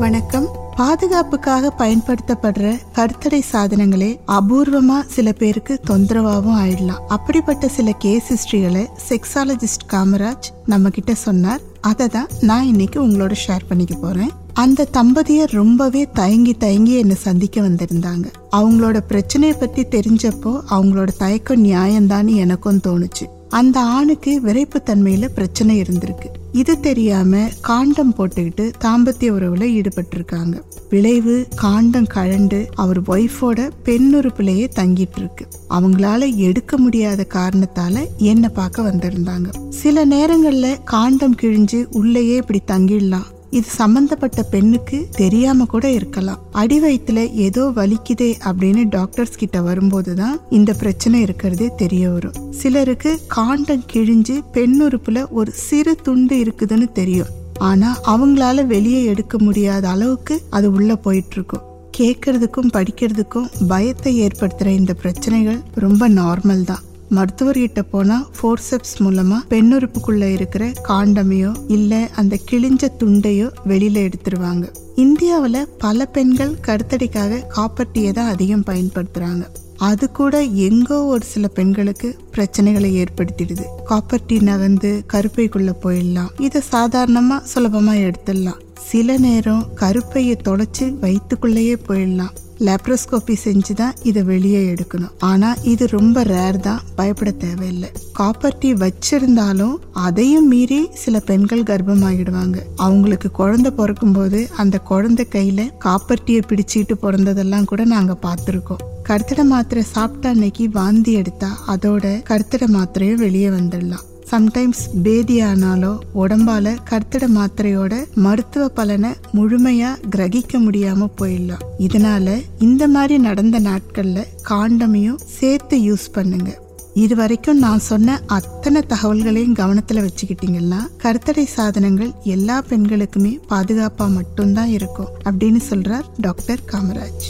வணக்கம். பாதுகாப்புக்காக பயன்படுத்தப்படுற கருத்தடை சாதனங்களே அபூர்வமா சில பேருக்கு தொந்தரவாகவும் ஆயிடலாம். அப்படிப்பட்ட சில கேஸ் ஹிஸ்டரிகளை செக்ஸாலஜிஸ்ட் காமராஜ் நம்ம கிட்ட சொன்னார். அதை தான் நான் இன்னைக்கு உங்களோட ஷேர் பண்ணிக்க போறேன். அந்த தம்பதியர் ரொம்பவே தயங்கி தயங்கி என்னை சந்திக்க வந்திருந்தாங்க. அவங்களோட பிரச்சனையை பத்தி தெரிஞ்சப்போ அவங்களோட தயக்கம் நியாயம்தான்னு எனக்கும் தோணுச்சு. அந்த ஆணுக்கு விரைப்புத்தன்மையில பிரச்சனை இருந்திருக்கு. இது தெரியாம காண்டம் போட்டுக்கிட்டு தாம்பத்திய உறவுல ஈடுபட்டிருக்காங்க. விளைவு காண்டம் கழண்டு அவர் ஒய்ஃபோட பெண்ணுறுப்புலயே தங்கிட்டு இருக்கு அவங்களால எடுக்க முடியாத காரணத்தால என்ன பார்க்க வந்திருந்தாங்க. சில நேரங்கள்ல காண்டம் கிழிஞ்சு உள்ளேயே இப்படி தங்கிடலாம். இது சம்பந்தப்பட்ட பெண்ணுக்கு தெரியாம கூட இருக்கலாம். அடி வயிற்றுல ஏதோ வலிக்குதே அப்படின்னு டாக்டர்ஸ் கிட்ட வரும்போது தான் இந்த பிரச்சனை இருக்கிறதே தெரிய வரும். சிலருக்கு காண்டம் கிழிஞ்சு பெண்ணுறுப்புல ஒரு சிறு துண்டு இருக்குதுன்னு தெரியும். ஆனா அவங்களால வெளியே எடுக்க முடியாத அளவுக்கு அது உள்ள போயிட்டு இருக்கும் கேட்கறதுக்கும் படிக்கிறதுக்கும் பயத்தை ஏற்படுத்துற இந்த பிரச்சனைகள் ரொம்ப நார்மல் தான். மருத்துவர்கிட்ட போனா ஃபோர்செப்ஸ் மூலமா பெண்ணுறுப்புக்குள்ள இருக்கிற காண்டமையோ இல்ல அந்த கிழிஞ்ச துண்டையோ வெளியில எடுத்துருவாங்க. இந்தியாவில் பல பெண்கள் கருத்தடிக்காக காப்பர்டியை தான் அதிகம் பயன்படுத்துறாங்க. அது கூட எங்கோ ஒரு சில பெண்களுக்கு பிரச்சனைகளை ஏற்படுத்திடுது. காப்பர் நகர்ந்து கருப்பைக்குள்ள போயிடலாம். இதை சாதாரணமா சுலபமா எடுத்துடலாம். சில நேரம் கருப்பையை தொலைச்சு வயிற்றுக்குள்ளேயே போயிடலாம். லேப்ரோஸ்கோபி செஞ்சு தான் இதை வெளியே எடுக்கணும். ஆனா இது ரொம்ப ரேர் தான். பயப்பட தேவையில்லை. காப்பர் டீ வச்சிருந்தாலும் அதையும் மீறி சில பெண்கள் கர்ப்பமாகிடுவாங்க. அவங்களுக்கு குழந்தை பிறக்கும் போது அந்த குழந்தை கையில காப்பர் டீயை பிடிச்சிட்டு பிறந்ததெல்லாம் கூட நாங்க பார்த்துருக்கோம். கருத்தடை மாத்திரை சாப்பிட்டா அன்னைக்கு வாந்தி எடுத்தா அதோட கருத்தடை மாத்திரையும் வெளியே வந்துடலாம். சம்டைம்ஸ் பேதியானாலோ உடம்பால கருத்தட மாத்திரையோட மருத்துவ பலனை முழுமையா கிரகிக்க முடியாம போயிடலாம். இதனால இந்த மாதிரி நடந்த நாட்கள்ல காண்டமையும் சேர்த்து யூஸ் பண்ணுங்க. இது வரைக்கும் நான் சொன்ன அத்தனை தகவல்களையும் கவனத்துல வச்சுக்கிட்டீங்கன்னா கருத்தடை சாதனங்கள் எல்லா பெண்களுக்குமே பாதுகாப்பா மட்டும்தான் இருக்கும் அப்படின்னு சொல்றார் டாக்டர் காமராஜ்.